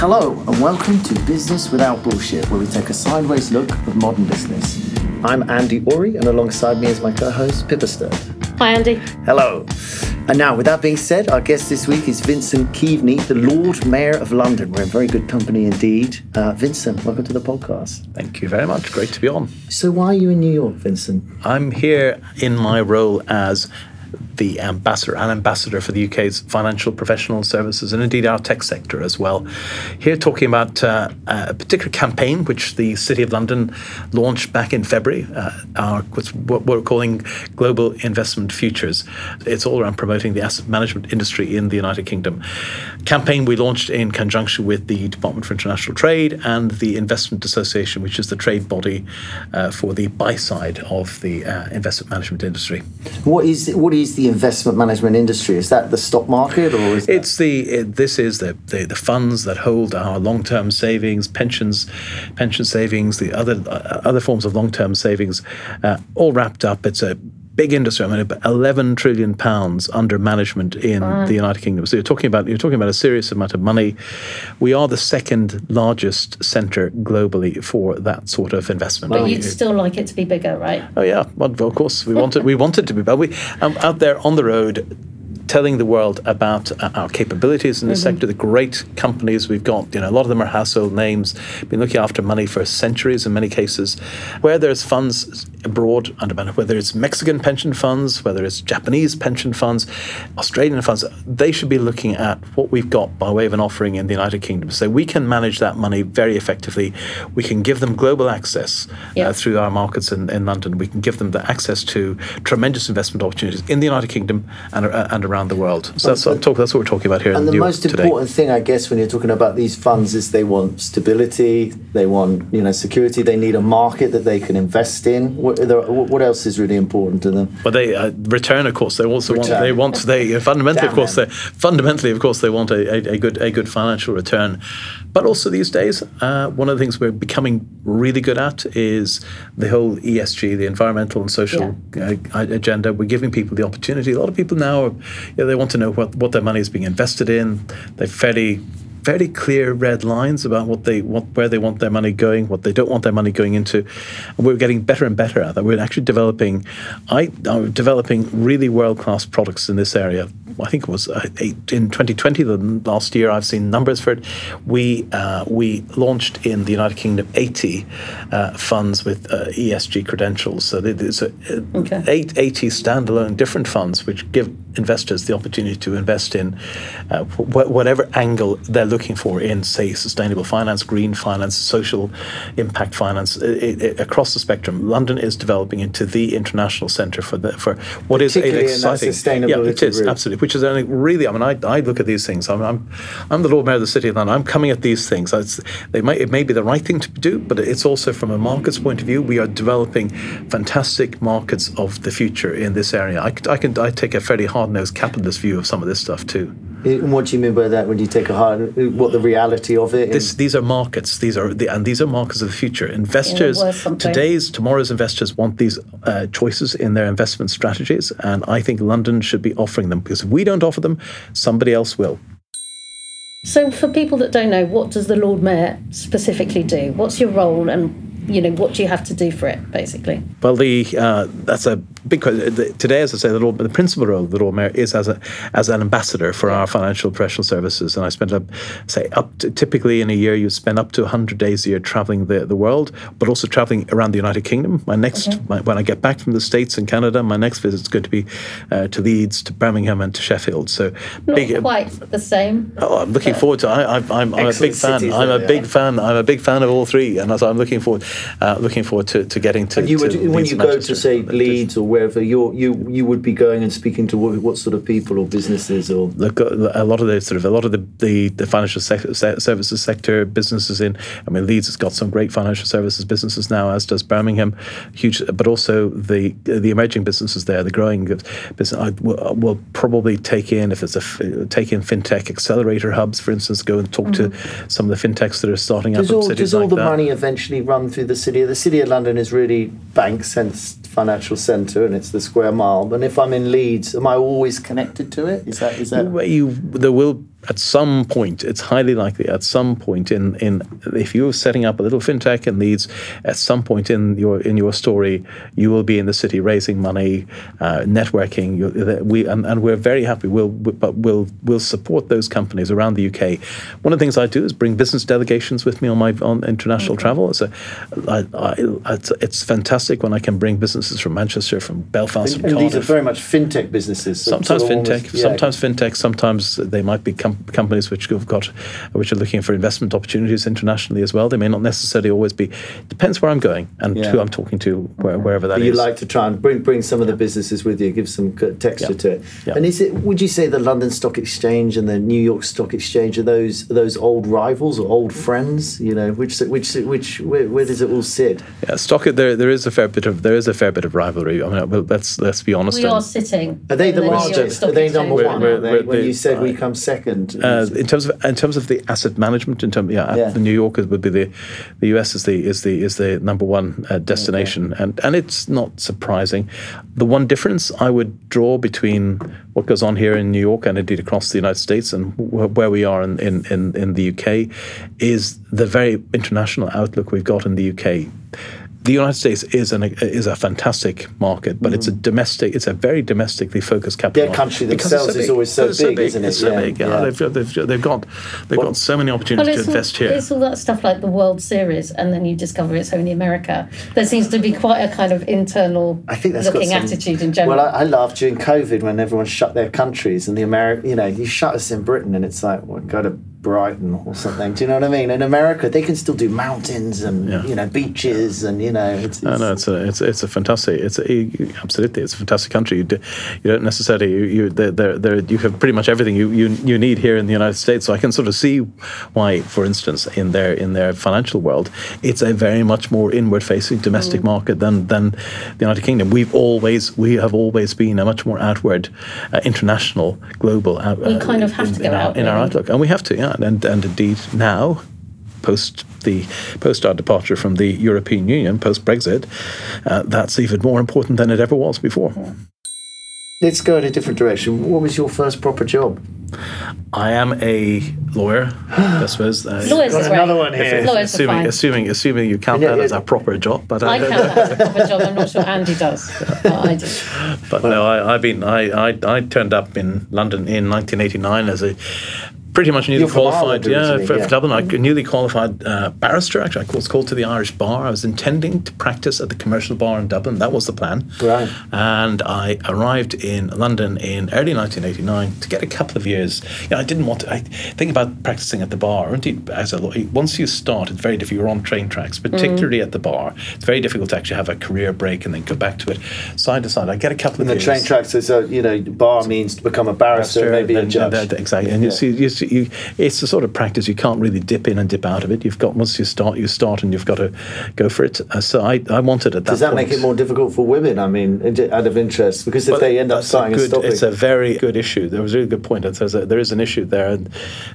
Hello, and welcome to Business Without Bullshit, where we take a sideways look at modern business. I'm Andy Ori, and alongside me is my co host, Pippa Sturt. Hi, Andy. Hello. And now, with that being said, our guest this week is Vincent Keaveney, the Lord Mayor of London. We're in very good company indeed. Uh, Vincent, welcome to the podcast. Thank you very much. Great to be on. So, why are you in New York, Vincent? I'm here in my role as the ambassador, an ambassador for the UK's financial professional services and indeed our tech sector as well. Here talking about uh, a particular campaign which the City of London launched back in February, uh, our, what we're calling Global Investment Futures. It's all around promoting the asset management industry in the United Kingdom. Campaign we launched in conjunction with the Department for International Trade and the Investment Association, which is the trade body uh, for the buy side of the uh, investment management industry. What is what is the investment management industry? Is that the stock market, or is it's the it, this is the, the, the funds that hold our long term savings, pensions, pension savings, the other uh, other forms of long term savings, uh, all wrapped up. It's a big industry. I mean, 11 trillion pounds under management in wow. the United Kingdom. So you're talking about you're talking about a serious amount of money. We are the second largest centre globally for that sort of investment. But you'd still like it to be bigger, right? Oh yeah, well, of course we want it. We want it to be bigger. We um, out there on the road telling the world about uh, our capabilities in the mm-hmm. sector, the great companies we've got. You know, a lot of them are household names, been looking after money for centuries in many cases. Where there's funds abroad under management, whether it's Mexican pension funds, whether it's Japanese pension funds, Australian funds, they should be looking at what we've got by way of an offering in the United Kingdom. So we can manage that money very effectively. We can give them global access yep. uh, through our markets in, in London. We can give them the access to tremendous investment opportunities in the United Kingdom and, uh, and around around the world. So that's, what, talk, that's what we're talking about here. And the most today. important thing, I guess, when you're talking about these funds, is they want stability, they want you know security, they need a market that they can invest in. What, what else is really important to them? Well, they uh, return, of course. They also return. want they want they fundamentally, of course, they fundamentally, of course, they want a, a, a good a good financial return. But also these days, uh, one of the things we're becoming really good at is the whole ESG, the environmental and social yeah. uh, agenda. We're giving people the opportunity. A lot of people now, are, you know, they want to know what, what their money is being invested in. They're fairly very clear red lines about what they what where they want their money going, what they don't want their money going into. And we're getting better and better at that. We're actually developing, I am developing really world class products in this area. I think it was uh, eight, in 2020, the last year I've seen numbers for it. We uh, we launched in the United Kingdom 80 uh, funds with uh, ESG credentials. So there's a, okay. eight 80 standalone different funds which give investors the opportunity to invest in uh, wh- whatever angle they're looking for in, say, sustainable finance, green finance, social impact finance, it, it, across the spectrum. London is developing into the international centre for the, for what is an exciting, yeah, it is route. absolutely. Which is only really, I mean, I, I look at these things. I'm, I'm, I'm the Lord Mayor of the City of London. I'm coming at these things. It's, they might, it may be the right thing to do, but it's also from a markets point of view. We are developing fantastic markets of the future in this area. I, I can I take a fairly hard nosed capitalist view of some of this stuff too. And what do you mean by that? When you take a hard, what the reality of it? This, these are markets. These are the, and these are markets of the future. Investors, today's, tomorrow's investors want these uh, choices in their investment strategies, and I think London should be offering them because if we don't offer them, somebody else will. So, for people that don't know, what does the Lord Mayor specifically do? What's your role, and you know, what do you have to do for it, basically? Well, the uh, that's a big question. Today, as I say, the, law, the principal role of the Lord Mayor is as a as an ambassador for our financial professional services, and I spend up say up to, typically in a year you spend up to 100 days a year traveling the, the world, but also traveling around the United Kingdom. My next okay. my, when I get back from the States and Canada, my next visit is going to be uh, to Leeds, to Birmingham, and to Sheffield. So not big, quite the same. Oh, I'm looking forward to. I, am I'm, I'm a big fan. I'm a big fan. I'm a big fan of all three, and so I'm looking forward uh, looking forward to, to getting to. And you would, when you go to say Leeds or wherever, you you you would be going and speaking to what, what, sort of people or businesses or look a lot of the sort of a lot of the the, the financial services sector businesses in. I mean, Leeds has got some great financial services businesses now, as does Birmingham, huge, but also the the emerging businesses there, the growing business. I will, will probably take in if it's a take in fintech accelerator hubs, for instance, go and talk mm-hmm. to some of the fintechs that are starting does up all, Does all like the that. money eventually run through the city? The city of London is really bank sense financial centre and it's the square mile. And if I'm in Leeds, am I always connected to it? Is that is that you? There will at some point, it's highly likely at some point in, in if you're setting up a little fintech in Leeds, at some point in your in your story, you will be in the city raising money, uh, networking. We and, and we're very happy. We'll but we'll we'll support those companies around the UK. One of the things I do is bring business delegations with me on my on international okay. travel. It's a, I, I, it's, it's fantastic when I can bring businesses from Manchester, from Belfast, and, from and these are very much fintech businesses. So sometimes fintech, almost, yeah. sometimes fintech, sometimes they might be com- companies which have got, which are looking for investment opportunities internationally as well. They may not necessarily always be. Depends where I'm going and yeah. who I'm talking to, where, wherever that but is. You like to try and bring bring some of the businesses with you, give some texture to it. And is it? Would you say the London Stock Exchange and the New York Stock Exchange are those are those old rivals or old friends? You know, which which which where, where does it all sit? Yeah, stock. There there is a fair bit of there is a fair bit of rivalry. I mean, let's let's be honest. We are sitting. Are they the, the largest? Are they number one? We're, we're, when you said we come second. Uh, in terms of in terms of the asset management, in terms yeah, yeah. the New York would be the the US is the is the is the number one uh, destination, okay. and and it's not surprising. The one difference I would draw between what goes on here in New York and indeed across the United States and where we are in, in, in, in the UK is the very international outlook we've got in the UK the United States is an is a fantastic market, but mm. it's a mm. domestic, it's a very domestically focused capital. Their country themselves so is always so, big, so big, isn't it? It's so yeah, big. Yeah. yeah. They've, they've, they've, got they've well, got so many opportunities well, to invest all, here. It's all that stuff like the World Series, and then you discover it's only America. There seems to be quite a kind of internal I think that's looking some, attitude in general. Well, I, I laughed during COVID when everyone shut their countries, and the American, you know, you shut us in Britain, and it's like, well, go to Brighton or something. Do you know what I mean? In America, they can still do mountains and yeah. you know beaches and you know. It's, it's, I know it's a it's it's a fantastic it's a, absolutely it's a fantastic country. You, do, you don't necessarily you you there there you have pretty much everything you, you you need here in the United States. So I can sort of see why, for instance, in their in their financial world, it's a very much more inward facing domestic mm. market than than the United Kingdom. We've always we have always been a much more outward, uh, international, global. Uh, we kind of have in, to go in out our, in our outlook, and we have to. Yeah, and, and indeed now, post the post our departure from the European Union, post Brexit, uh, that's even more important than it ever was before. Let's go in a different direction. What was your first proper job? I am a lawyer. I suppose. Uh, Lawyers is another one here. If, Lawyers assuming, assuming, assuming you count yeah, that yeah. as a proper job, but I, I count that as a proper job. I'm not sure Andy does, but I do. But no, I, have been. I, I I turned up in London in 1989 as a pretty much newly qualified. Yeah, for, yeah. for, Dublin, I newly qualified uh, barrister. Actually, I was called to the Irish bar. I was intending to practice at the commercial bar in Dublin. That was the plan. Right. And I arrived in London in early 1989 to get a couple of years. You know, I didn't want to. I think about practicing at the bar, indeed as a. Once you start, it's very difficult. You're on train tracks, particularly mm. at the bar. It's very difficult to actually have a career break and then go back to it. Side to side, I get a couple and of the train tracks is a you know bar means to become a barrister, barrister maybe a judge. exactly, and yeah. you see, you see you, it's the sort of practice you can't really dip in and dip out of it. You've got once you start, you start, and you've got to go for it. Uh, so I, I wanted at that. Does that point. make it more difficult for women? I mean, out of interest, because if well, they end up starting good, and stopping, it's a very good issue. There was a really good point. It says there is an issue there, and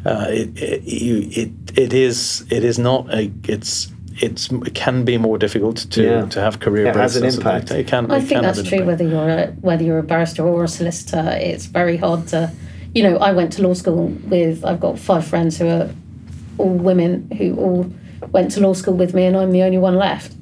uh, it, it, you, it it is it is not a it's it's it can be more difficult to yeah. to have career. It has an impact. It, it can. I it think can that's true. Whether you're a whether you're a barrister or a solicitor, it's very hard to you know, I went to law school with, I've got five friends who are all women who all went to law school with me, and I'm the only one left.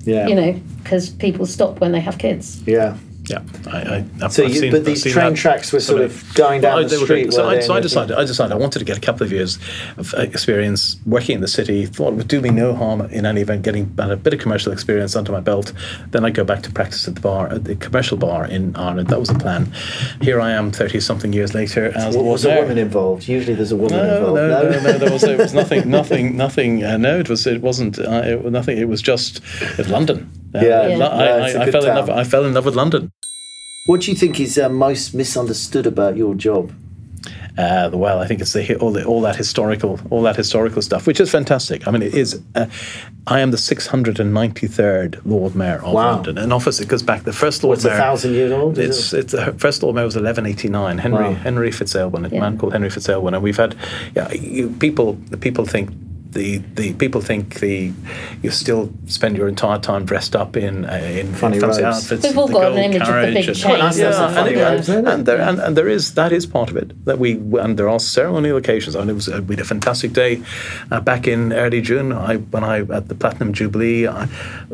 Yeah. You know, because people stop when they have kids. Yeah. Yeah, I, I, so you, seen, but these train that. tracks were sort of going down well, the street. So, I, so I, decided, I decided I wanted to get a couple of years of uh, experience working in the city. Thought it would do me no harm in any event getting a bit of commercial experience under my belt. Then I go back to practice at the bar, at the commercial bar in Ireland. That was the plan. Here I am, thirty something years later. As was a woman involved? Usually there's a woman no, involved. No, no, no, no, there was, there was nothing, nothing, nothing. Uh, no, it was, it wasn't. Uh, it, nothing. It was just London. Uh, yeah, yeah. I, I, I fell town. in love. I fell in love with London. What do you think is uh, most misunderstood about your job? Uh, well, I think it's the, all, the, all that historical, all that historical stuff, which is fantastic. I mean, it is. Uh, I am the 693rd Lord Mayor of wow. London. An office it goes back. The first Lord What's Mayor. a thousand years old? It's, it? it's the first Lord Mayor was 1189. Henry wow. Henry Fitzailwin, a yeah. man called Henry Fitzailwin, and we've had yeah, you, people. The people think the the people think the you still spend your entire time dressed up in uh, in funny fancy robes. outfits. We've all got an image of the carriage big and- chain. nice to have some Yeah, funny and, robes, it? and there and, and there is that is part of it that we and there are ceremonial occasions. I mean, it was uh, we had a fantastic day uh, back in early June. I when I at the Platinum Jubilee, I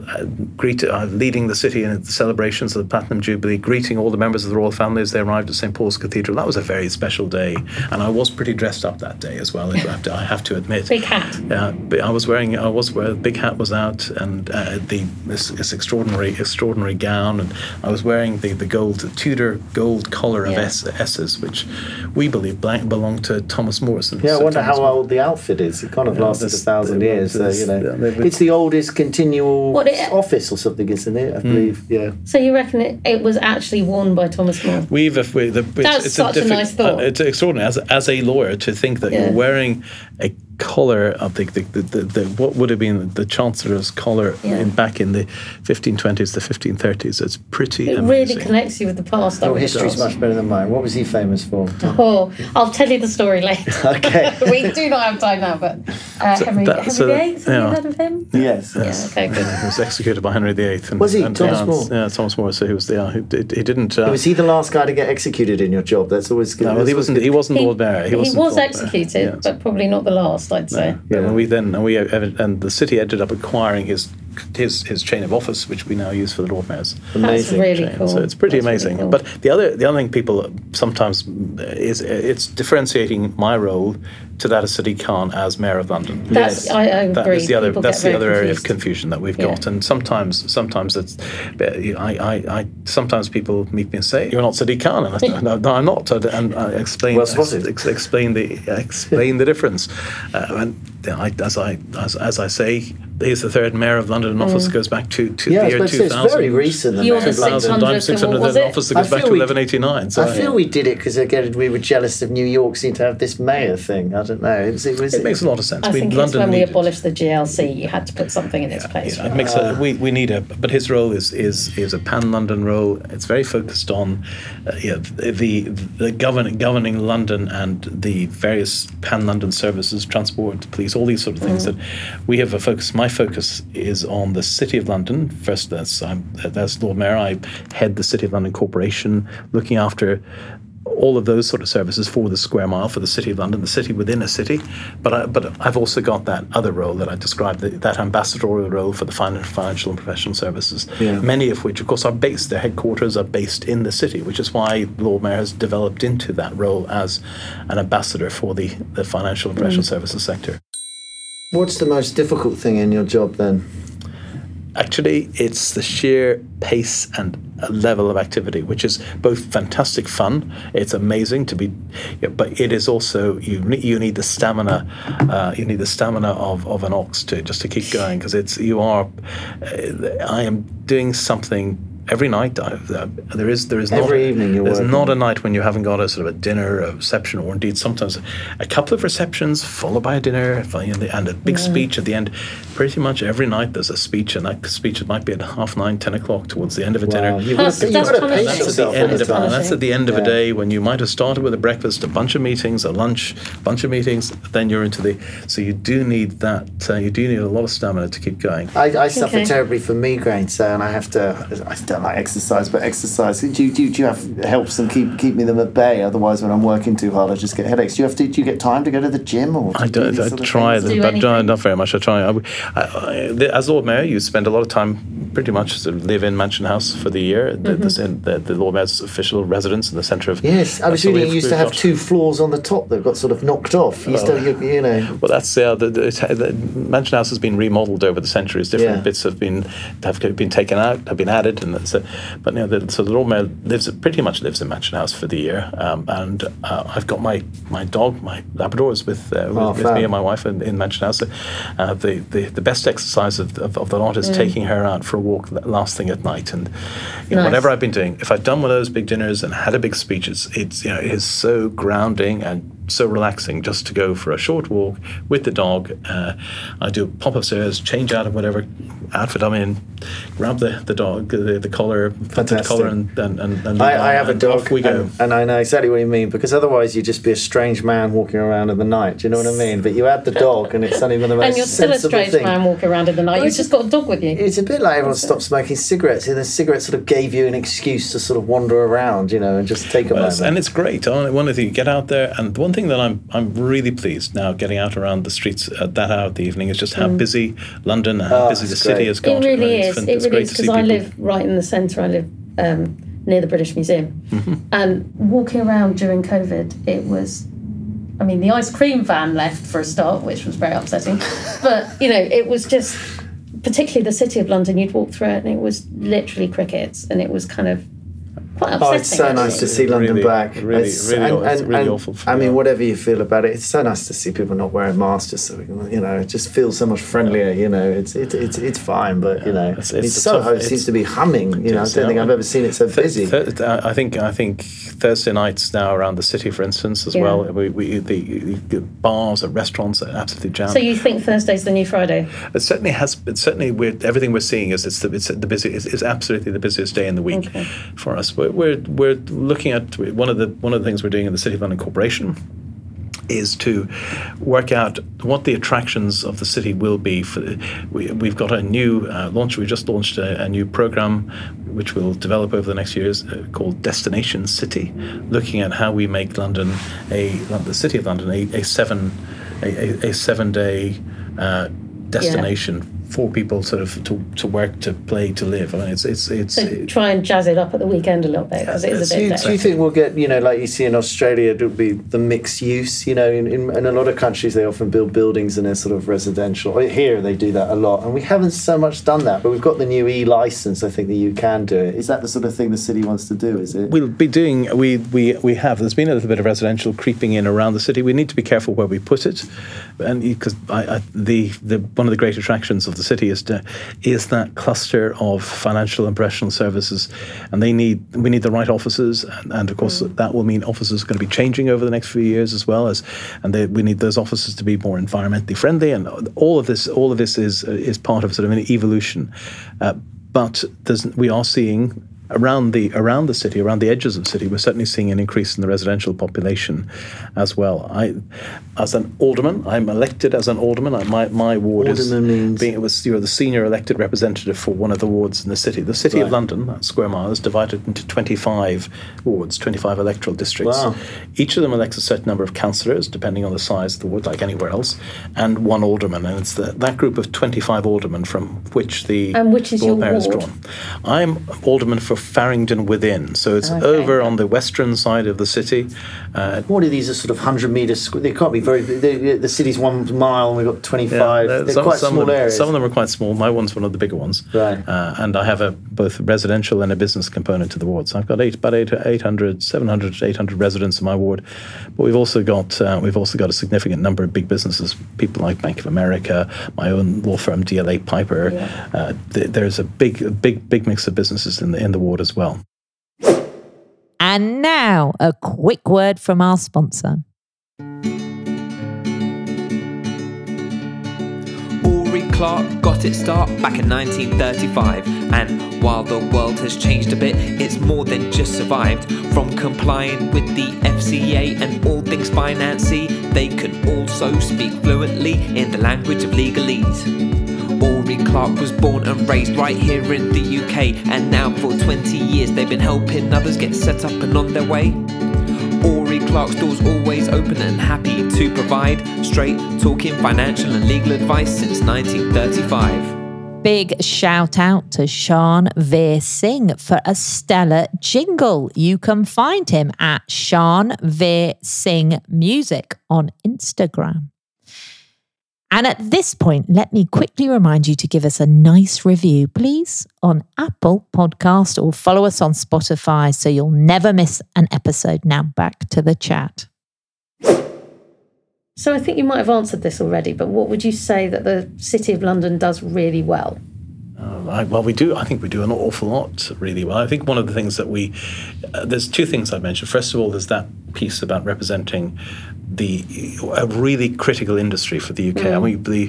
uh, greeted uh, leading the city in the celebrations of the Platinum Jubilee, greeting all the members of the royal family as they arrived at St Paul's Cathedral. That was a very special day, and I was pretty dressed up that day as well. I have to, I have to admit. Big hat. Yeah, but I was wearing. I was wearing. The big hat was out, and uh, the this, this extraordinary extraordinary gown, and I was wearing the, the gold Tudor gold collar of Yeah. S, S's, which we believe blank belonged to Thomas Morrison. Yeah, I wonder Thomas how More- old the outfit is. It kind of Yeah, lasted a thousand well, years. So, you know, yeah, it's the oldest continual What it- office or something, isn't it? I believe. Yeah. So you reckon it, it was actually worn by Thomas More? We've if we, the, it's, That's it's such a diffi- nice thought. uh, it's extraordinary as, as a lawyer to think that Yeah. you're wearing a collar of the, the, the, the, the what would have been the chancellor's collar Yeah. in back in the 1520s, the 1530s. It's pretty It amazing. really connects you with the past. I Your really history's much better than mine. What was he famous for? Oh, I'll tell you the story later. Okay. we do not have time now, but uh, Henry, that- Henry so- VIII, have yeah. you heard of him? yes. Yeah, okay, good. He was executed by Henry VIII. And, Was he? and- Thomas yeah, More? Yeah, Thomas More. So he was. Yeah, he, he didn't. Uh, Was he the last guy to get executed in your job? That's always good. no, well, he wasn't. He wasn't He, Lord Mayor. He, he wasn't was Lord Mayor. executed, Yes. but probably not the last, I'd say. Yeah, Yeah. and we then and we and the city ended up acquiring his his his chain of office, which we now use for the Lord Mayor's. That's really chain. cool. So it's pretty That's really amazing. cool. But the other the other thing people sometimes is it's differentiating my role to that of Sadiq Khan as Mayor of London. That's, Yes. I, I agree. That is the other. People that's the very other area of confusion that we've Yeah. got, and sometimes, sometimes it's. I, I, I, sometimes people meet me and say, "You're not Sadiq Khan," and I say, no, no, I'm not, and- and I explain, Well spotted. ex- explain the, explain the difference, uh, and I, as I, as, as I say, he's the third mayor of London, and office goes back to, to Yeah, the year was about to 2000. it's very recent. the You're Mayor the of London. 600 I'm 600 was and office I goes back to feel we- 1189. So I feel we did it because again we were jealous of New York seemed to have this mayor thing. I don't know. It was. It, was, it makes a lot of sense. I We- think it's London when we needed- abolished the GLC, you had to put something in its place. Yeah, it makes a, we, we need a but his role is is is a pan London role. It's very focused on uh, yeah, the the governing governing London and the various pan London services, transport, police, all these sort of things. That we have a focus. My focus is on the City of London. First, that's I'm that's Lord Mayor. I head the City of London Corporation, looking after all of those sort of services for the square mile for the city of London, the city within a city. But I, but I've also got that other role that I described, that, that ambassadorial role for the fin- financial and professional services. Yeah. Many of which, of course, are based. Their headquarters are based in the city, which is why Lord Mayor has developed into that role as an ambassador for the, the financial and professional mm. services sector. What's the most difficult thing in your job then? Actually, it's the sheer pace and level of activity, which is both fantastic fun. It's amazing to be, but it is also you. ne- You need the stamina. Uh, you need the stamina of, of an ox to just to keep going because it's you are. Uh, I am doing something every night. I, uh, there is there is not Every evening you're there's working. not a night when you haven't got a sort of a dinner, a reception, or indeed sometimes a couple of receptions followed by a dinner and a big speech at the end. Pretty much every night there's a speech, and that speech might be at half nine, ten o'clock towards the end of a dinner. Wow, you've That's- got to, you've that's got to punishing. pace That's at the end of that's at the end of Yeah. a day when you might have started with a breakfast, a bunch of meetings, a lunch, a bunch of meetings. Then you're into the so you do need that. Uh, you do need a lot of stamina to keep going. I, I suffer terribly from migraine, so and I have to. I don't like exercise, but exercise. Do you, do you, do you have helps them keep keep me them at bay? Otherwise, when I'm working too hard, I just get headaches. Do you have to? Do you get time to go to the gym or? do I do don't. these I try, things? Do but no, anything? not very much. I try. I, I, I, as Lord Mayor, you spend a lot of time, pretty much, to live in Mansion House for the year. The, the, mm-hmm. the, the Lord Mayor's official residence in the centre of. Yes, I was so reading. we've- You used to we've have two floors on the top that got sort of knocked off. You still, you, you know. Well, that's yeah. The, the, the Mansion House has been remodelled over the centuries. Different Yeah. bits have been have been taken out, have been added, and a, but you know, the, so the Lord Mayor lives pretty much lives in Mansion House for the year. Um, and uh, I've got my my dog, my Labrador, is with uh, with, Oh, with me and my wife in, in Mansion House. Uh, the, the the best exercise of, of, of the lot is taking her out for a walk last thing at night, and you know, Nice. whatever I've been doing, if I've done one of those big dinners and had a big speech, it's, it's you know it is so grounding and so relaxing just to go for a short walk with the dog. Uh, I do pop upstairs, change out of whatever outfit I'm in, grab the, the dog, the, the collar, put the collar, and, and, and, and I, I, have a dog, we go. And, and, I know exactly what you mean because otherwise you'd just be a strange man walking around in the night. Do you know what I mean? But you add the dog, and it's suddenly one of the most And you're still a strange thing. man walking around in the night. You've just got a dog with you. It's a bit like everyone stopped smoking cigarettes, and the cigarettes sort of gave you an excuse to sort of wander around, you know, and just take a well, moment. And it's great. One of the you get out there, and one thing that I'm I'm really pleased now getting out around the streets at that hour of the evening is just how mm. busy London and how oh, busy the great. city has got. It really is. It's, it really is because I live right in the centre. I live um, near the British Museum, mm-hmm. and walking around during COVID, it was. I mean, the ice cream van left for a start, which was very upsetting. but you know, it was just particularly the city of London. You'd walk through it, and it was literally crickets, and it was kind of quite upsetting. Oh, it's so actually. nice to see London really, back. Really, it's, really, and, and, really and, awful. I mean, whatever you feel about it, it's so nice to see people not wearing masks. Just so we can, you know, it just feels so much friendlier. You know, it's it's it's, it's fine, but you know, it's, it's, it's Soho tough, seems to be humming. You know, I don't think I've ever seen it so busy. Th- th- I think I think Thursday nights now around the city, for instance, as yeah. well. We, we the, the, bars and restaurants are absolutely jammed. So you think Thursday's the new Friday? It certainly has. It certainly we're, everything we're seeing is it's the it's the busiest. It's, absolutely the busiest day in the week okay. for us. We're, we're we're looking at one of the one of the things we're doing in the City of London Corporation is to work out what the attractions of the city will be. For we, have got a new uh, launch. We just launched a, a, new program, which we'll develop over the next years, uh, called Destination City, looking at how we make London a the city of London a, a seven a, a seven day uh, destination. Yeah for people sort of to, to work, to play, to live. I mean, it's it's it's. So it, try and jazz it up at the weekend a little bit because it is a bit. Do, do you think we'll get you know like you see in Australia? It'll be the mixed use. You know, in, in, in, a lot of countries they often build buildings and they're sort of residential. Here they do that a lot, and we haven't so much done that. But we've got the new e license. I think that you can do it. Is that the sort of thing the city wants to do? Is it? We'll be doing. We we we have. There's been a little bit of residential creeping in around the city. We need to be careful where we put it, and because the the one of the great attractions of the city is to is that cluster of financial and professional services, and they need we need the right offices, and, and of course mm. that will mean offices are going to be changing over the next few years as well as, and they, we need those offices to be more environmentally friendly, and all of this all of this is is part of sort of an evolution, uh, but we are seeing around the around the city, around the edges of the city, we're certainly seeing an increase in the residential population as well. I, as an alderman, I'm elected as an alderman. I, my my ward alderman is means being it was you're the senior elected representative for one of the wards in the city. The city right. of London, that square mile, is divided into 25 wards, 25 electoral districts. Wow. Each of them elects a certain number of councillors, depending on the size of the ward, like anywhere else, and one alderman. And it's the, that group of 25 aldermen from which the and which is your ward is drawn. I'm alderman for Farringdon Within. So it's okay. over on the western side of the city. Uh, what are these? Are sort of hundred meters? They can't be very. They, the city's one mile, and we've got twenty five. Yeah, they're some, quite some small them, areas. Some of them are quite small. My one's one of the bigger ones. Right. Uh, and I have a both residential and a business component to the ward. So I've got eight, about eight, 800, 700, 800 residents in my ward. But we've also got uh, we've also got a significant number of big businesses. People like Bank of America, my own law firm DLA Piper. Yeah. Uh, th- there's a big, big, big mix of businesses in the in the ward as well. And now, a quick word from our sponsor. Auri Clark got its start back in 1935, and while the world has changed a bit, it's more than just survived. From complying with the FCA and all things financy, they can also speak fluently in the language of legalese. Auri Clark was born and raised right here in the UK, and now for 20 years they've been helping others get set up and on their way. Auri Clark's doors always open and happy to provide straight talking financial and legal advice since 1935. Big shout out to Sean Veer Singh for a stellar jingle. You can find him at Sean Veer Singh Music on Instagram. And at this point, let me quickly remind you to give us a nice review, please, on Apple Podcast or follow us on Spotify so you'll never miss an episode. Now back to the chat. So I think you might have answered this already, but what would you say that the City of London does really well? Uh, I, well, we do. I think we do an awful lot really well. I think one of the things that we uh, there's two things I mentioned. First of all, there's that piece about representing the a really critical industry for the UK. Mm. I mean, the,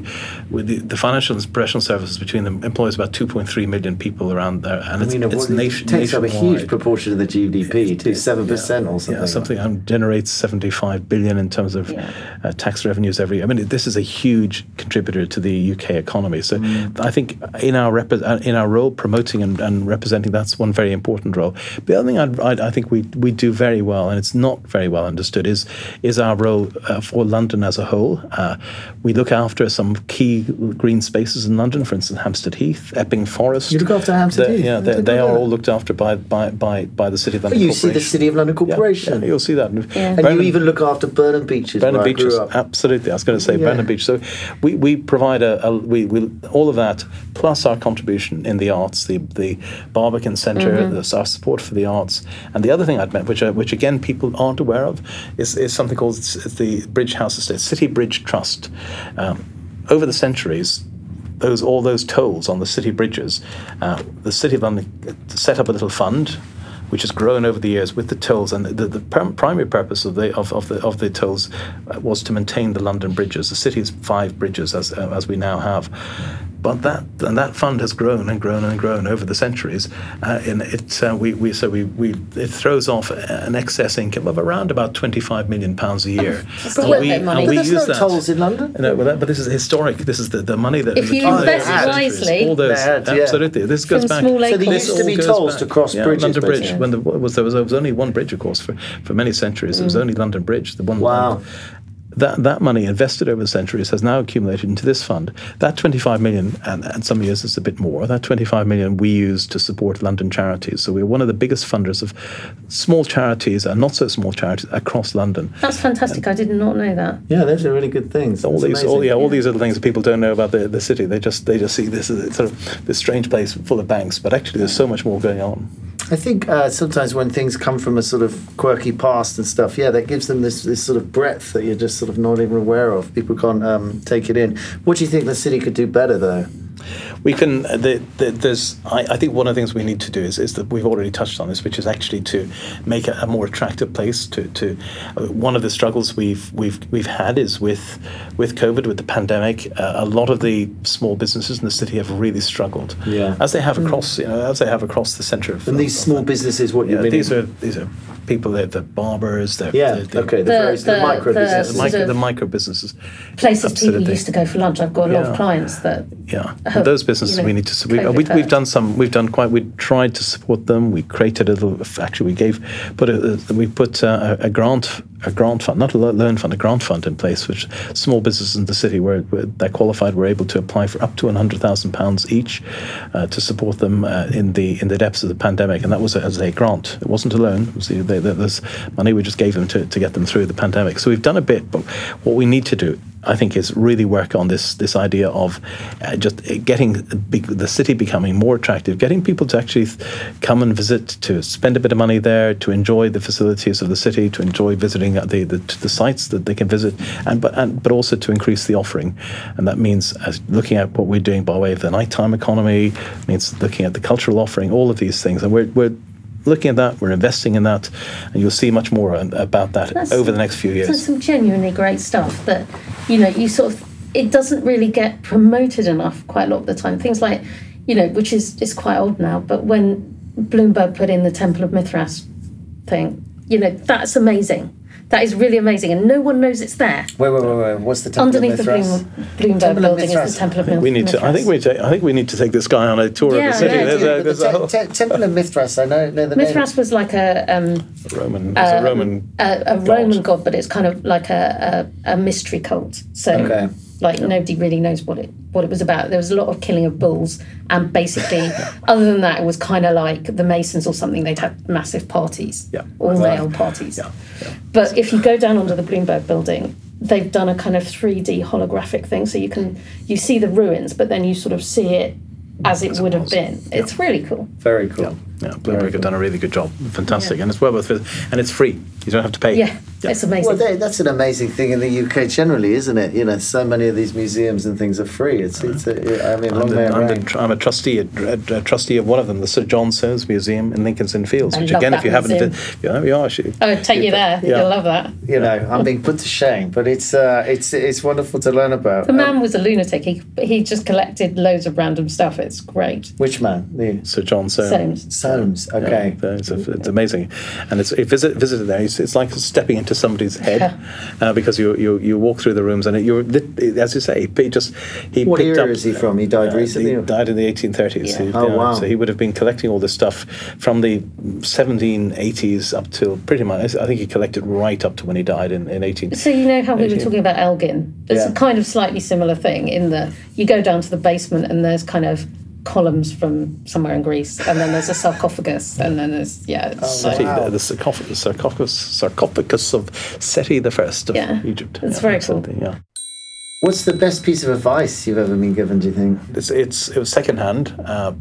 the, the financial and professional services between them employs about 2.3 million people around there, and I it's, mean, it's nation, takes up a huge proportion of the GDP, to seven percent or something. Yeah, something and generates 75 billion in terms of yeah. uh, tax revenues every. I mean, this is a huge contributor to the UK economy. So mm. I think in our rep- uh, in our role promoting and, and, representing, that's one very important role. The other thing I'd, I'd, i think we we do very well, and it's not very well understood, is is our role uh, for London as a whole. Uh, we look after some key green spaces in London, for instance, Hampstead Heath, Epping Forest. You look after Hampstead Heath. Yeah, they, they are all looked after by by by, by the City of London. you see the City of London Corporation. Yeah, yeah you'll see that. Yeah. And you even look after Burnham Beeches. Burnham Beeches, absolutely. I was going to say yeah. Burnham Beach. So we, we provide a, a we, we all of that plus our contribution in the arts, the the Barbican center mm-hmm. the, our support for the arts, and the other thing I'd met, which uh, which again people aren't aware of, is, is something called the Bridge House Estate City Bridge Trust. Um, over the centuries, those all those tolls on the city bridges, uh, the City of London set up a little fund which has grown over the years with the tolls. And the, the primary purpose of the of, of the of the tolls uh, was to maintain the London bridges, the city's five bridges, as uh, as we now have. But that and that fund has grown and grown and grown over the centuries, uh, and it uh, we, we so we, we it throws off an excess income of around about twenty five million pounds a year. but we, that money. But there's no that, tolls in London. No, but, that, but, this is historic. This is the, the money that if you invest wisely, all those had, absolutely. This goes From back. So there used to be tolls back. to cross yeah, bridges. London Bridge. When there was there was, there was only one bridge, of course, for, for many centuries. Mm. It was only London Bridge, the one. Wow that, that money invested over the centuries has now accumulated into this fund. That 25 million, and, and some years it's a bit more, that 25 million we use to support London charities. So we're one of the biggest funders of small charities and not so small charities across London. That's fantastic. I did not know that. Yeah, those are really good things. all these, all, yeah, all these little things that people don't know about the, the city. They just they just see this as sort of this strange place full of banks, but actually there's so much more going on. I think uh, sometimes when things come from a sort of quirky past and stuff, yeah, that gives them this, this sort of breadth that you're just sort of not even aware of. People can't um, take it in. What do you think the city could do better, though? We can. The, the, there's. I, I, think one of the things we need to do is, is that we've already touched on this, which is actually to make a, a more attractive place. To, to uh, one of the struggles we've we've we've had is with with COVID, with the pandemic. Uh, a lot of the small businesses in the city have really struggled. Yeah. As they have across, you know, as they have across the centre of. And these small businesses, what you yeah, these are these are people. They're the barbers. They're, yeah. They're, they're okay. The, the, the, the micro businesses. The micro, the micro businesses. Places Absolutely. people used to go for lunch. I've got a lot of clients that. Yeah. those businesses you know, we need to. We, we, we've done some. We've done quite. We tried to support them. We created a little. Actually, we gave. Put a, we put a, a grant a grant fund, not a loan fund, a grant fund in place, which small businesses in the city where, where that qualified were able to apply for up to one hundred thousand pounds each uh, to support them uh, in the in the depths of the pandemic, and that was as a grant. It wasn't a loan. It was the, the, the, money we just gave them to, to get them through the pandemic. So we've done a bit, but what we need to do I think is really work on this this idea of uh, just getting the city becoming more attractive, getting people to actually come and visit, to spend a bit of money there, to enjoy the facilities of the city, to enjoy visiting the the, the sites that they can visit, and but and, but also to increase the offering, and that means looking at what we're doing by way of the nighttime economy, means looking at the cultural offering, all of these things, and we're we're looking at that, we're investing in that, and you'll see much more about that that's over the next few years. That's some genuinely great stuff that, you know, you sort of, it doesn't really get promoted enough quite a lot of the time. Things like, you know, which is, is quite old now, but when Bloomberg put in the Temple of Mithras thing, you know, that's amazing. That is really amazing, and no one knows it's there. Wait, wait, wait, wait. What's the Temple Underneath of Mithras? the Bloom, Bloomberg building is the Temple of Mithras. We need to. I think we. I think we need to take this guy on a tour yeah, of the city. Yeah, there's a, there's the te- te- Temple of Mithras. I know. know the Mithras name. was like a, um, a Roman. Uh, a Roman. A, a Roman god, but it's kind of like a, a, a mystery cult. So. Okay like yeah. nobody really knows what it what it was about. There was a lot of killing of bulls, and basically, other than that, it was kind of like the Masons or something. They'd have massive parties, yeah. all male parties. Yeah. yeah. But if you go down under the Bloomberg building, they've done a kind of three D holographic thing, so you can you see the ruins, but then you sort of see it as it would have been. It's really cool. Very cool. Yeah, Bloomberg have done a really good job. Fantastic, yeah. and it's well worth it, and it's free. You don't have to pay. Yeah, yeah. it's amazing. Well, they, that's an amazing thing in the UK generally, isn't it? You know, so many of these museums and things are free. It's, it's a, I mean, long I'm, I'm, the, I'm, a trustee, a, a, trustee of one of them, the Sir John Soane's Museum in Lincoln's Inn Fields. I which again, if you museum. haven't, you know, you are. Actually, oh, take you there. Yeah. You'll love that. You know, I'm being put to shame, but it's uh, it's it's wonderful to learn about. The man um, was a lunatic. He he just collected loads of random stuff. It's great. Which man? The Sir John Soanes. Soanes. Okay. Yeah, it's, a, it's, amazing, and it's it visit visited there. It's, it's like stepping into somebody's head uh, because you, you you walk through the rooms and it, you're as you say he just he what picked era up, is he from? He died uh, recently. He died in the 1830s. Yeah. He, oh wow! So he would have been collecting all this stuff from the 1780s up till pretty much. I think he collected right up to when he died in, in 18. So you know how we were talking about Elgin. It's yeah. a kind of slightly similar thing in that you go down to the basement and there's kind of columns from somewhere in Greece, and then there's a sarcophagus, and then there's yeah, oh, Seti, wow. the, the sarcophagus, sarcophagus, sarcophagus of Seti the First of yeah, Egypt. It's yeah, very cool. Yeah. What's the best piece of advice you've ever been given? Do you think it's, it's it was secondhand. Uh,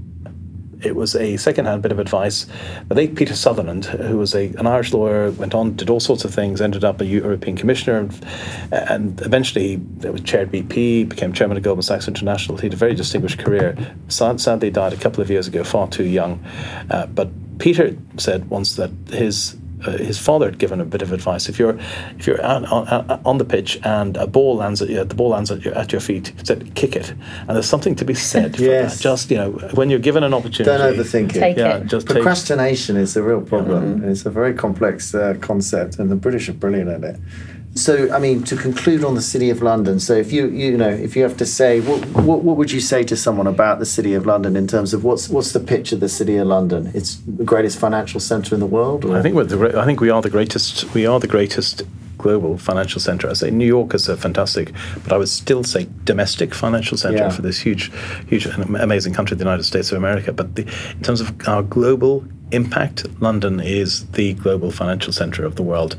it was a second-hand bit of advice. I think Peter Sutherland, who was a, an Irish lawyer, went on, did all sorts of things, ended up a European commissioner, and, and eventually he was chaired BP, became chairman of Goldman Sachs International. He had a very distinguished career. Sadly, died a couple of years ago, far too young. Uh, but Peter said once that his uh, his father had given a bit of advice. If you're if you're on, on, on the pitch and a ball lands at you, the ball lands at your, at your feet, said kick it. And there's something to be said yes. that. Just you know, when you're given an opportunity, don't overthink it. Take yeah, it. just procrastination take, is a real problem. Mm-hmm. It's a very complex uh, concept, and the British are brilliant at it so I mean, to conclude on the City of London. So if you you know if you have to say what, what what would you say to someone about the City of London in terms of what's what's the pitch of the City of London? It's the greatest financial centre in the world. Or? I think we're the, I think we are the greatest. We are the greatest global financial center. I say New York is a fantastic, but I would still say domestic financial center yeah. for this huge, huge, and amazing country, the United States of America. But the, in terms of our global impact, London is the global financial center of the world.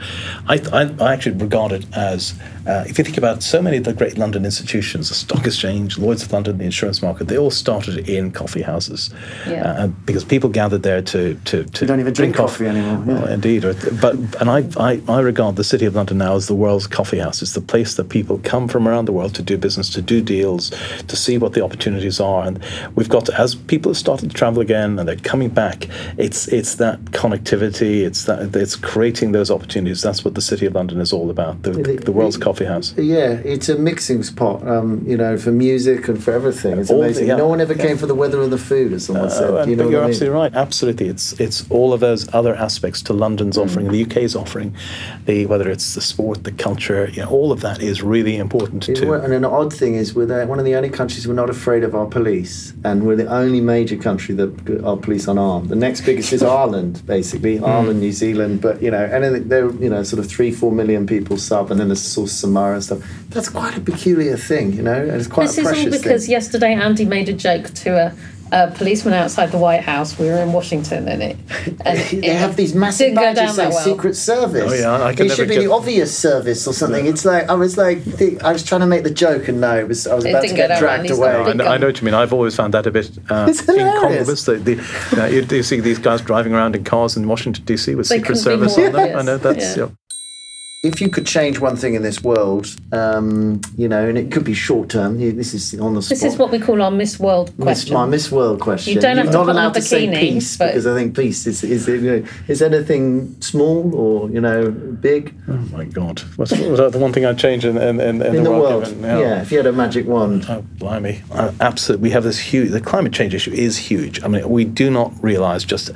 I, I, I actually regard it as, uh, if you think about so many of the great London institutions, the Stock Exchange, Lloyd's of London, the insurance market, they all started in coffee houses yeah. uh, because people gathered there to to, to don't even drink, drink coffee, coffee, anymore. Yeah. Well, indeed, but and I, I I regard the City of London now as the world's coffee house. It's the place that people come from around the world to do business, to do deals, to see what the opportunities are, and we've got to, as people have started to travel again and they're coming back. It's it's it's that connectivity. It's that it's creating those opportunities. That's what the City of London is all about. The, the world's coffee house. Yeah, it's a mixing spot. Um, you know, for music and for everything. It's all amazing. The, yeah, no one ever yeah. came for the weather or the food, as someone uh, said. You know you're I mean? absolutely right. Absolutely, it's it's all of those other aspects to London's mm. offering, the UK's offering, the whether it's the sport, the culture, you know, all of that is really important too. And an odd thing is, we're one of the only countries we're not afraid of our police, and we're the only major country that our police unarmed. The next biggest is Ireland, basically mm. Ireland, New Zealand, but you know, anything they're you know sort of three, four million people sub, and then there's sort of Samoa and stuff. That's quite a peculiar thing, you know, and it's quite this a is all because thing. yesterday Andy made a joke to a a policeman outside the White House. We were in Washington, and it. And they it have these massive badges saying well. Secret Service. Oh yeah, I can It should be get... the obvious service or something. Yeah. It's like I was like the, I was trying to make the joke, and no, it was I was about to get dragged away. I know, I know, what you mean. I've always found that a bit uh, incongruous. The, the, you, know, you, you, see these guys driving around in cars in Washington D.C. with they Secret Service on them. I know that's. Yeah. Yeah if you could change one thing in this world, um, you know, and it could be short term. This is on the spot. This is what we call our Miss World question. Miss, my Miss World question. You don't have You're to not put allowed on a to say bikini, peace because I think peace is is you know, is anything small or you know big. Oh my God! What's, was that the one thing I'd change in in, in, in, in the, the world? world. Yeah. yeah. if you had a magic wand. Oh blimey! Uh, absolutely, we have this huge. The climate change issue is huge. I mean, we do not realise just you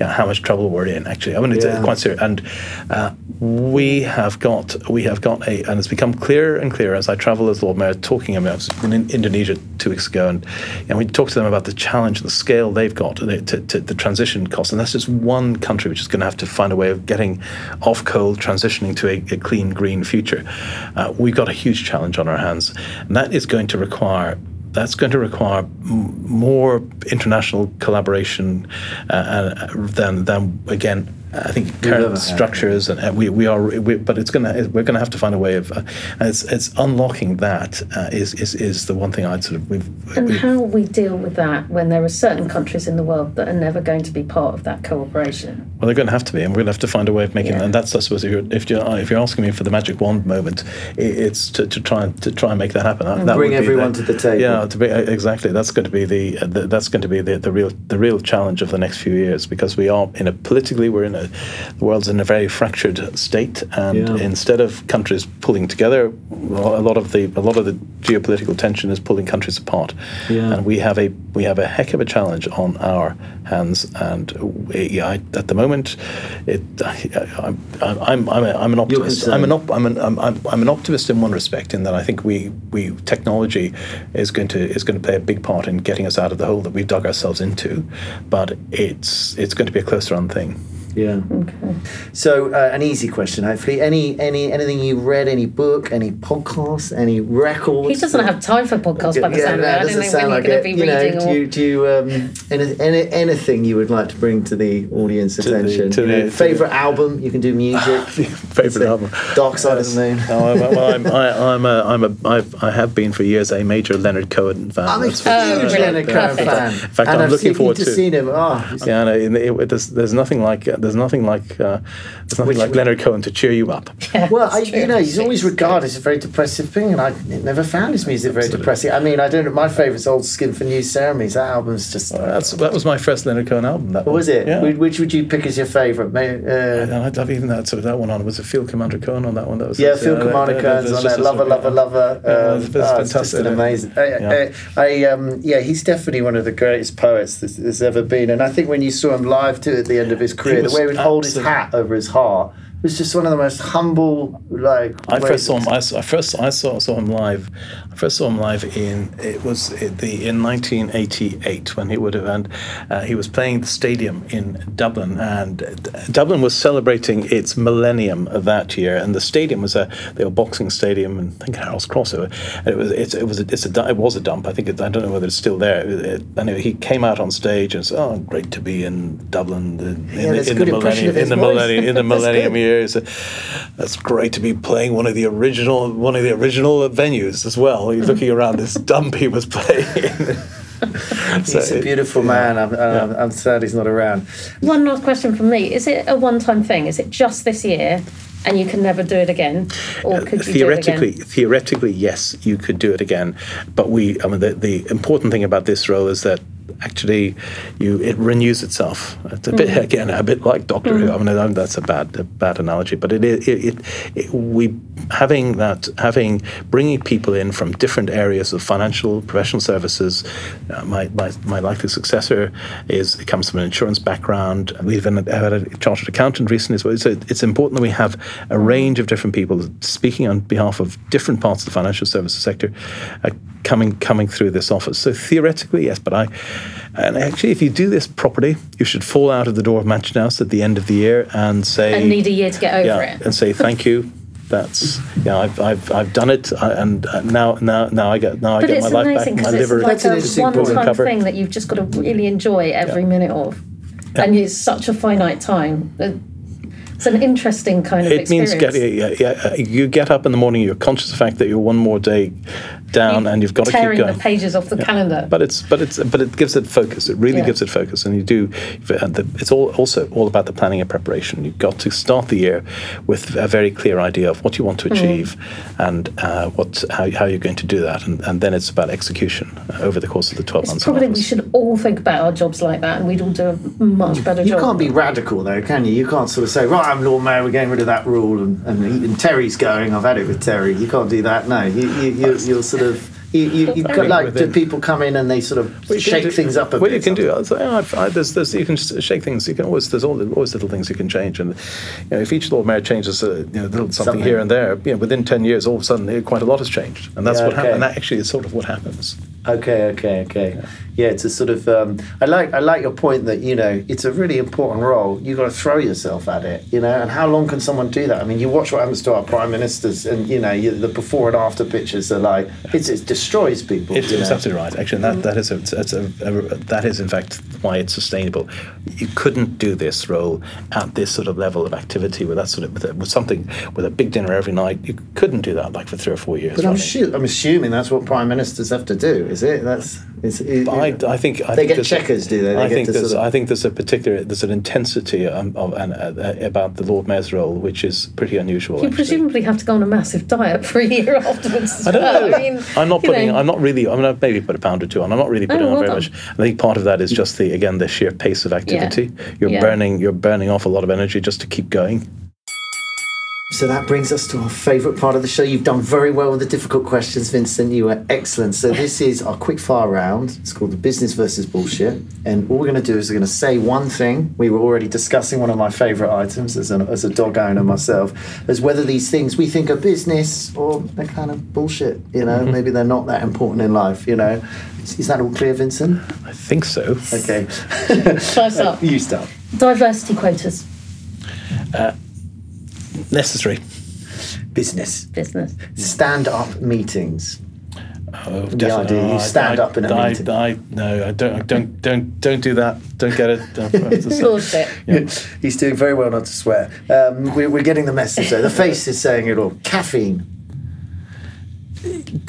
know, how much trouble we're in. Actually, I mean, it's yeah. quite serious, and uh, we have got we have got a, and it's become clearer and clearer as I travel as Lord Mayor, talking about. In Indonesia two weeks ago, and know, we talked to them about the challenge, the scale they've got, to, to, to the transition cost, and that's just one country which is going to have to find a way of getting off coal, transitioning to a, a clean green future. Uh, we've got a huge challenge on our hands, and that is going to require that's going to require m- more international collaboration uh, uh, than, than again I think current structures and we, we are we, but it's gonna we're gonna have to find a way of uh, it's, it's unlocking that uh, is, is is the one thing I'd sort of we've, and we've, how we deal with that when there are certain countries in the world that are never going to be part of that cooperation. Well, they're going to have to be, and we're going to have to find a way of making. Yeah. And that's I suppose if you're if you're, if you're asking me for the magic wand moment, it's to, to try and to try and make that happen. That, that bring everyone the, to the table. Yeah, to be exactly. That's going to be the, the that's going to be the, the real the real challenge of the next few years because we are in a politically we're in a the world's in a very fractured state, and yeah. instead of countries pulling together, a lot of the a lot of the geopolitical tension is pulling countries apart, yeah. and we have a we have a heck of a challenge on our hands. And we, I, at the moment, it, I, am I'm, I'm, a, I'm an optimist. I'm an, op, I'm, an, I'm, I'm an optimist in one respect, in that I think we, we technology is going to is going to play a big part in getting us out of the hole that we've dug ourselves into. But it's it's going to be a close run thing. Yeah. Okay. So uh, an easy question, hopefully. Any any anything you read? Any book? Any podcasts? Any records? He doesn't have time for podcasts by the yeah, sound no, of it. I don't think sound like going to be you reading. Know, do you, do you um, any, any, anything you would like to bring to the audience to attention? The, to the, favorite album? You can do music. favorite album? Dark Side yes. of the Moon. oh, I'm, well, I'm, I, I'm a I'm a I've, I have been for years a major Leonard Cohen fan. I'm a huge oh, Leonard Cohen fan. In fact, and I'm I've looking forward to, seen him. Oh, yeah, no, it, it, there's, there's nothing like there's nothing like uh, there's nothing Which, like Leonard Cohen to cheer you up. Yeah, well, I, you know, he's always regarded as a very depressive thing, and I never found his music very Absolutely. depressing. I mean, I don't know. My favourite's Old Skin for New Ceremonies. That album's just. Well, that's that was my first Leonard Cohen album. That what was it? Yeah. Which would you pick as your favourite? Uh, I'd love even that sort of that one on. Was it Field Commander Cohen on that one? That was yeah, Field Commander Cohen's on there. Lover, lover, lover. Yeah, um, it's, oh, fantastic. amazing. I, I, um, yeah, he's definitely one of the greatest poets there's ever been, and I think when you saw him live too at the end of his career, the way he would hold his hat over his heart was just one of the most humble like. I first saw him. I, saw, first I saw saw him live. I first saw him live in it was the in 1988 when he would have and uh, he was playing the stadium in Dublin and Dublin was celebrating its millennium that year and the stadium was a they were boxing stadium and I think Harold's Cross it was it's, it was a, it's a it was a dump I think it, I don't know whether it's still there it, anyway he came out on stage and said oh great to be in Dublin the, in, yeah, the, in, the millennium, in the millennium in the millennium year years. That's great to be playing one of the original one of the original venues as well. You're mm. looking around this dump he was playing. he's a beautiful man. I'm, I'm, I'm, sad he's not around. One last question from me: Is it a one-time thing? Is it just this year, and you can never do it again, or uh, could you theoretically? Do it again? Theoretically, yes, you could do it again. But we, I mean, the, the important thing about this role is that actually you it renews itself. It's a bit mm. again a bit like Doctor mm. Who. I mean I that's a bad a bad analogy, but it, it, it, it, we having that having bringing people in from different areas of financial professional services. Uh, my, my my likely successor is comes from an insurance background. We've had a chartered accountant recently So it's important that we have a range of different people speaking on behalf of different parts of the financial services sector. Uh, coming coming through this office. So theoretically, yes, but I and actually, if you do this properly, you should fall out of the door of Mansion House at the end of the year and say and need a year to get over yeah, it and say thank you. That's yeah, I've, I've, I've done it, uh, and uh, now now now I get now I get my life back. My liver it's like a one-time thing that you've just got to really enjoy every yeah. minute of, yeah. and it's such a finite time. It's an interesting kind of it experience. means getting yeah, yeah, you get up in the morning, you're conscious of the fact that you're one more day down, and you've got to keep going. the pages off the yeah. calendar. But it's but it's but it gives it focus. It really yeah. gives it focus, and you do. It's all also all about the planning and preparation. You've got to start the year with a very clear idea of what you want to mm. achieve, mm. and uh, what how, how you're going to do that, and, and then it's about execution over the course of the twelve it's months. Probably we should all think about our jobs like that, and we'd all do a much better you job. You can't be radical though, can you? You can't sort of say, right, I'm Lord Mayor, we're getting rid of that rule, and, and, and Terry's going. I've had it with Terry. You can't do that. No, you, you, you, you'll sort of you, you, you got, like do people come in and they sort of well, shake do, things up a well, bit? Well, you can do. Oh, I, I, there's, there's, you can shake things. You can always there's always little things you can change, and you know, if each Lord Mayor changes a you know, little something, something, here and there, you know, within ten years, all of a sudden, quite a lot has changed, and that's yeah, what okay. happens. And that actually is sort of what happens. Okay, okay, okay. Yeah, yeah it's a sort of. Um, I like I like your point that you know it's a really important role. You have got to throw yourself at it, you know. And how long can someone do that? I mean, you watch what happens to our prime ministers, and you know you, the before and after pictures are like it's, it destroys people. It's, it's absolutely right. Actually, that that is a, a, a, a, that is in fact why it's sustainable. You couldn't do this role at this sort of level of activity with that sort of with, with something with a big dinner every night. You couldn't do that like for three or four years. But I'm, I'm assuming that's what prime ministers have to do. Is it? That's. Is, it, I, I think I they think get Chequers, do they? they I think there's sort of... I think there's a particular there's an intensity um, of, uh, uh, about the Lord Mayor's role which is pretty unusual. You actually. presumably have to go on a massive diet for a year afterwards. I don't well. know. I mean, I'm not putting. Know. I'm not really. I mean, I've maybe put a pound or two on. I'm not really putting oh, well on very done. much. I think part of that is just the again the sheer pace of activity. Yeah. You're yeah. burning you're burning off a lot of energy just to keep going. So that brings us to our favourite part of the show. You've done very well with the difficult questions, Vincent. You were excellent. So this is our quick fire round. It's called the business versus bullshit. And all we're going to do is we're going to say one thing. We were already discussing one of my favourite items as, an, as a dog owner myself, as whether these things we think are business or they're kind of bullshit. You know, mm-hmm. maybe they're not that important in life. You know, is, is that all clear, Vincent? I think so. Okay. First up. you start. Diversity quotas. Uh, necessary. Business. Business. Stand up meetings. Oh, the idea you stand I, up in a I, meeting. I, no, I don't, don't, don't, don't do that. Don't get it. Bullshit. Yeah. He's doing very well not to swear. Um, we're, we're getting the message though. The face is saying it all. Caffeine.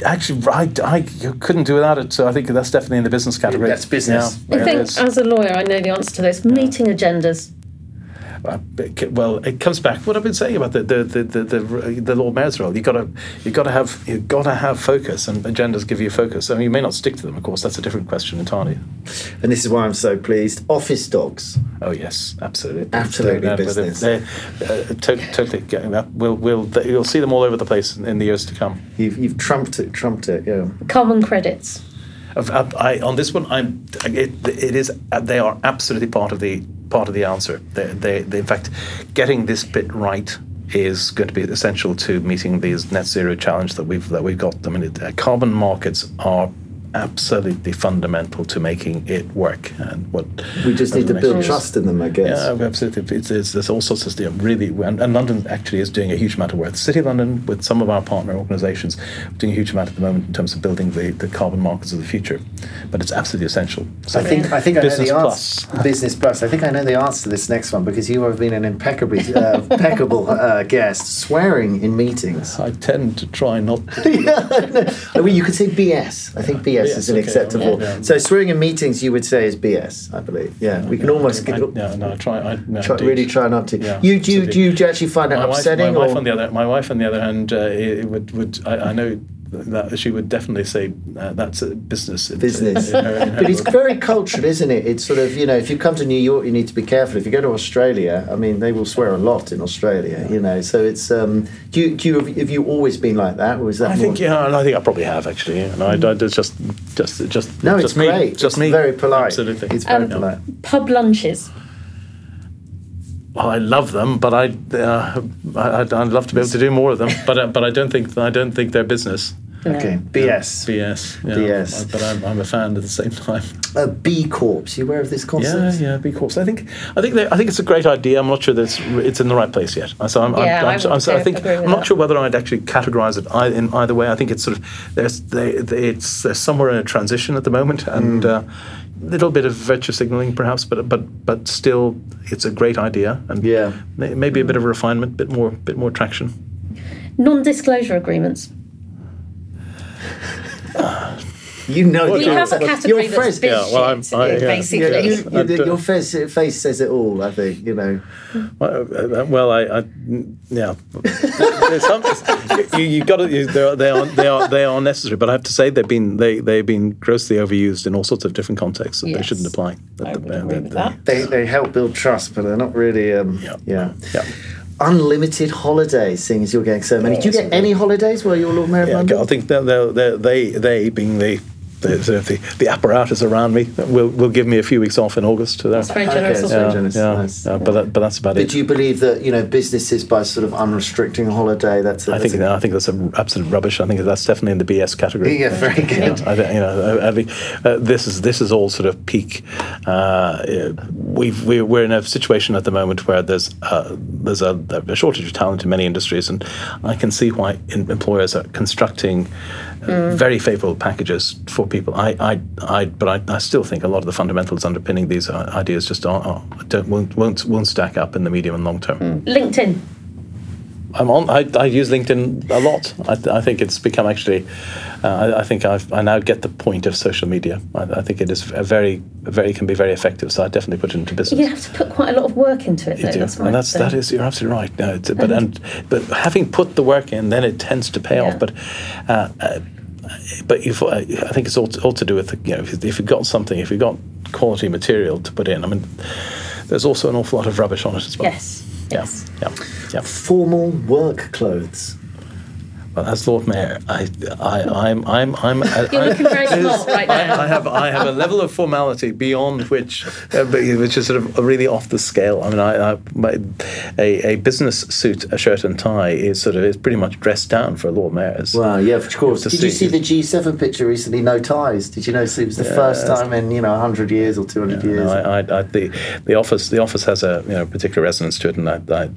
Actually, I, I couldn't do without it. So I think that's definitely in the business category. That's business. Yeah, I think, as a lawyer, I know the answer to this. Meeting agendas. Uh, well, it comes back what I've been saying about the the the the, the, the Lord Mayor's role. You got to you got to have you got to have focus, and agendas give you focus. I mean, you may not stick to them, of course. That's a different question entirely. And this is why I'm so pleased. Office dogs. Oh yes, absolutely, absolutely they're, business. They're, they're, uh, to, totally getting that. We'll we'll you'll see them all over the place in, in the years to come. You've you've trumped it, trumped it. Yeah. Carbon credits. I, on this one, I'm. It, it is. They are absolutely part of the part of the answer. They, they, they, in fact, getting this bit right is going to be essential to meeting these net zero challenge that we've that we've got. I mean, it, uh, carbon markets are absolutely fundamental to making it work. And what we just need to build trust in them, I guess. Yeah, absolutely. It's, it's, there's all sorts of you know, really, and, and, London actually is doing a huge amount of work. The City of London, with some of our partner organisations, doing a huge amount at the moment in terms of building the, the carbon markets of the future. But it's absolutely essential. So I think I think I know the answer. Plus. Business plus. I think I know the answer to this next one because you have been an impeccably uh, impeccable uh, guest. Swearing in meetings. I tend to try not. to. yeah, I mean, you could say BS. I think BS BS, is okay, acceptable. Yeah, yeah. So swearing in meetings, you would say is BS, I believe. Yeah, we can almost I, get. Yeah, no, I try. I, no, try really try not to. Yeah, you do. You, do you actually find it my upsetting? Wife, my wife on the other, my wife on the other hand, uh, it would would I, I know that she would definitely say uh, that's a business. Business, in her, in her but it's very cultural, isn't it? It's sort of you know, if you come to New York, you need to be careful. If you go to Australia, I mean, they will swear a lot in Australia, you know. So it's um, do you, do you have you always been like that, or is that? I think yeah, and I think I probably have actually. And I, I, it's just just just no, it's just great. Me, just it's me. Very polite. Absolutely, it's very um, polite. Pub lunches. Well, I love them, but I, uh, I would love to be able to do more of them. But uh, but I don't think I don't think they're business. No. Okay, BS. BS. Yeah. BS. But I'm, I'm a fan at the same time. A B Corps. You aware of this concept? Yeah, yeah, B Corps. I think I think I think it's a great idea. I'm not sure that it's, it's in the right place yet. So I'm, yeah, I'm, I'm, I'm so I think I'm not sure whether I'd actually categorize it in either way. I think it's sort of there's they, it's somewhere in a transition at the moment and. Mm. Uh, little bit of virtue signaling perhaps but but but still it's a great idea and yeah maybe a bit of refinement bit more bit more traction non-disclosure agreements you know, we have a category your that's yeah, well, I'm, I, yeah. basically. Yeah, you, you, your face, face says it all. I think you know. Well, uh, well I, I, yeah. some, you, you got to. They are, they are, they are necessary. But I have to say, they've been, they, they've been grossly overused in all sorts of different contexts that yes. they shouldn't apply. I would agree with that. They, they help build trust, but they're not really. Um, yeah. yeah. Unlimited holidays, seeing as you're getting so many. Do you get any holidays while you're Lord Mayor of yeah, London? I think they they they being the the, the, the, apparatus around me will, will give me a few weeks off in August. That's very generous. Okay, yeah, generous. Yeah, nice. yeah, but that, but that's about but it. But do you believe that you know businesses by sort of unrestricting holiday? That's a, I think a, I think that's absolute rubbish. I think that's definitely in the BS category. Yeah, very good. I, you know, I, I, uh, this is this is all sort of peak. Uh, we've we're, we're in a situation at the moment where there's uh, there's a, a, shortage of talent in many industries, and I can see why employers are constructing mm. very favourable packages for people. I, I, I but I, I, still think a lot of the fundamentals underpinning these uh, ideas just aren't, aren't won't, won't won't stack up in the medium and long term. Mm. LinkedIn. I'm on. I, I use LinkedIn a lot. I, I think it's become actually. Uh, I, I, think I've, I now get the point of social media. I, I, think it is a very, very can be very effective. So I definitely put it into business. You have to put quite a lot of work into it. Though, you do, that's and that's that is you're absolutely right. No, but and but having put the work in, then it tends to pay yeah. off. But. Uh, uh, but if, I think it's all, all to do with you know if, if you've got something, if you've got quality material to put in. I mean, there's also an awful lot of rubbish on it as well. Yes. Yeah. Yeah. Yeah. Formal work clothes. Well, as Lord Mayor, I, I, I'm, I'm, I'm. You're I, looking very smart right now. I, I, have, I have a level of formality beyond which, uh, which is sort of really off the scale. I mean, I, I my, a, a business suit, a shirt and tie is sort of is pretty much dressed down for Lord Mayors. Well, yeah, of course. Did you see the G7 picture recently? No ties. Did you know it was the first time in you know 100 years or 200 yeah, years? No, I, I, the the office the office has a you know particular resonance to it, and I, I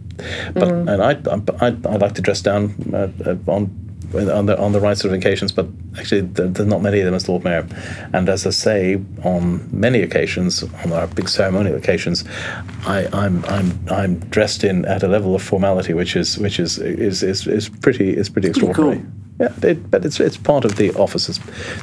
but mm. and I, I I like to dress down uh, uh on on the on the right sort of occasions, but actually there's not many of them as Lord Mayor. And as I say, on many occasions, on our big ceremonial occasions, I, am I'm, I'm I'm dressed in at a level of formality which is which is is is, is pretty is pretty extraordinary. Cool. Yeah, it, but it's it's part of the office's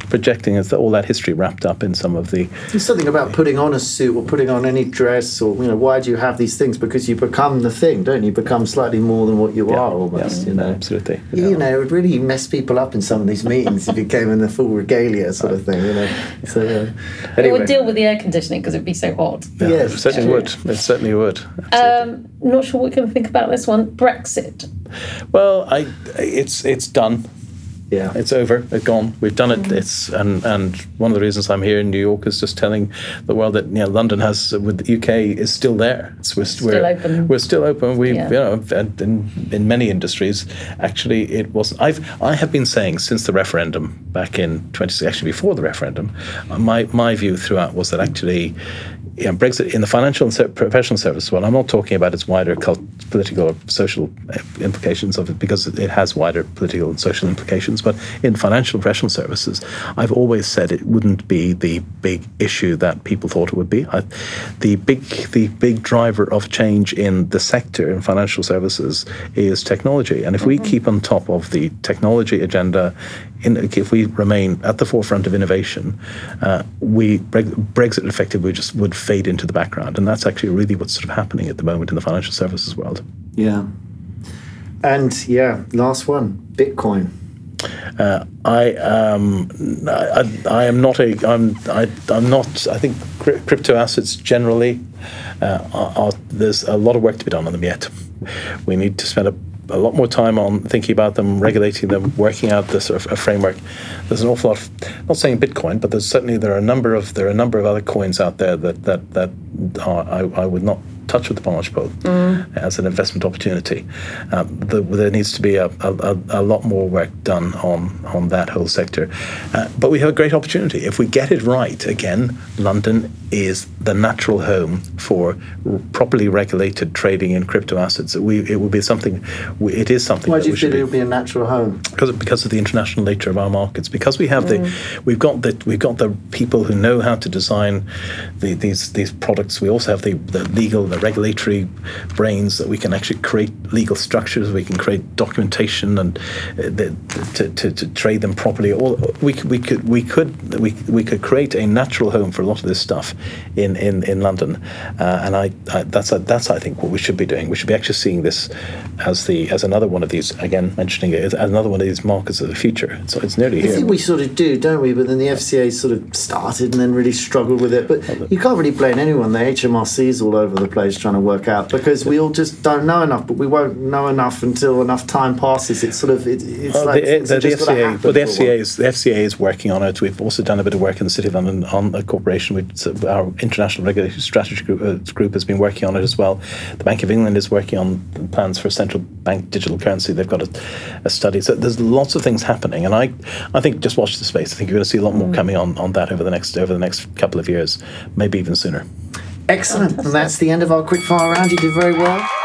projecting as all that history wrapped up in some of the. There's something about putting on a suit or putting on any dress or you know why do you have these things because you become the thing, don't you? Become slightly more than what you yeah, are almost. Yeah, you know, absolutely. You, know, it would really mess people up in some of these meetings if you came in the full regalia sort of thing. You know, so uh, anyway. it would deal with the air conditioning because it'd be so hot. Yeah, yes, it certainly would. It certainly would. Um, not sure what we can think about this one. Brexit. Well, I it's it's done. Yeah, it's over. It's gone. We've done it. Mm-hmm. It's and and one of the reasons I'm here in New York is just telling the world that you know London has with the UK is still there. It's, we're still we're, open. We're still open. We yeah. you know in in many industries actually it wasn't. I've I have been saying since the referendum back in 20 actually before the referendum, my my view throughout was that actually you know, Brexit in the financial and professional services well, I'm not talking about its wider cult, political or social uh, implications of it because it has wider political and social implications. But in financial professional services, I've always said it wouldn't be the big issue that people thought it would be. I, the big the big driver of change in the sector in financial services is technology, and if mm-hmm. we keep on top of the technology agenda in, if we remain at the forefront of innovation, uh, we Brexit effectively just would fade into the background, and that's actually really what's sort of happening at the moment in the financial services world. Yeah, and yeah, last one, Bitcoin. Uh, I um, I, I, am not a I'm I, I'm not I think crypto assets generally uh, are, are, there's a lot of work to be done on them yet. We need to spend a a lot more time on thinking about them, regulating them, working out this sort of a framework. There's an awful lot. Of, not saying Bitcoin, but there's certainly there are a number of there are a number of other coins out there that that that are, I, I would not touch with the barge pole mm. as an investment opportunity. Um, the, there needs to be a, a, a, lot more work done on, on that whole sector. Uh, but we have a great opportunity. If we get it right, again, London is the natural home for properly regulated trading in crypto assets. We, it would be something, it is something. Why do you think it would be a natural home? Because, because of the international nature of our markets. Because we have mm. the, we've got the, we've got the people who know how to design the, these, these products. We also have the, the legal, the regulatory brains that we can actually create legal structures, we can create documentation and uh, the, to, to, to, trade them properly. All we could, we could we could we, we could create a natural home for a lot of this stuff in in, in London, uh, and I, I that's a, that's I think what we should be doing. We should be actually seeing this as the as another one of these again mentioning it as another one of these markets of the future. So it's nearly I here. I think we sort of do, don't we? But then the FCA sort of started and then really struggled with it. But you can't really blame anyone. The HMRC's all over the place guys trying to work out because we all just don't know enough, but we won't know enough until enough time passes. It's sort of it, it's well, like the, it's the, the FCA. Well, the FCA is the FCA is working on it. We've also done a bit of work in the City of London on a corporation. We, our international regulatory strategy group, uh, group has been working on it as well. The Bank of England is working on plans for a central bank digital currency. They've got a, a study. So there's lots of things happening, and I, I think just watch the space. I think you're going to see a lot more coming on, on that over the next over the next couple of years, maybe even sooner. Excellent. And that's the end of our quick fire round. You did very well.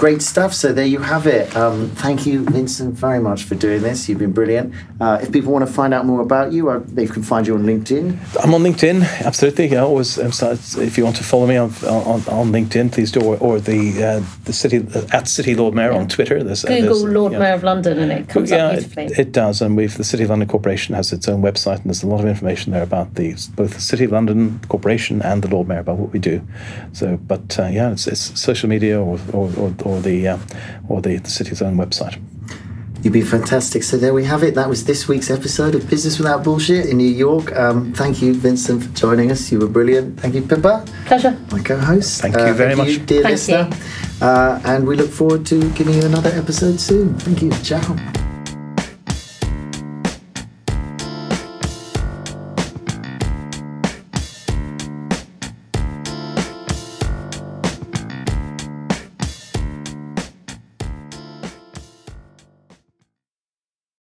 Great stuff. So there you have it. Um, thank you, Vincent, very much for doing this. You've been brilliant. Uh, if people want to find out more about you, uh, they can find you on LinkedIn. I'm on LinkedIn, absolutely. Yeah, always. Um, so it's- if you want to follow me on on, on LinkedIn, please do, or, or the uh, the city uh, at City Lord Mayor on Twitter. There's, uh, Google there's- Lord yeah. Mayor of London and it comes yeah, up beautifully. it does, and we've the City of London Corporation has its own website, and there's a lot of information there about the both the City of London Corporation and the Lord Mayor about what we do. So, but uh, yeah, it's, it's social media or or, or, or the uh, or the, the city's own website. You've been fantastic. So there we have it. That was this week's episode of Business Without Bullshit in New York. Um, thank you, Vincent, for joining us. You were brilliant. Thank you, Pippa, Pleasure. my co-host. Thank you very thank You, much. dear Thank listener. Uh, and we look forward to giving you another episode soon. Thank you. Ciao.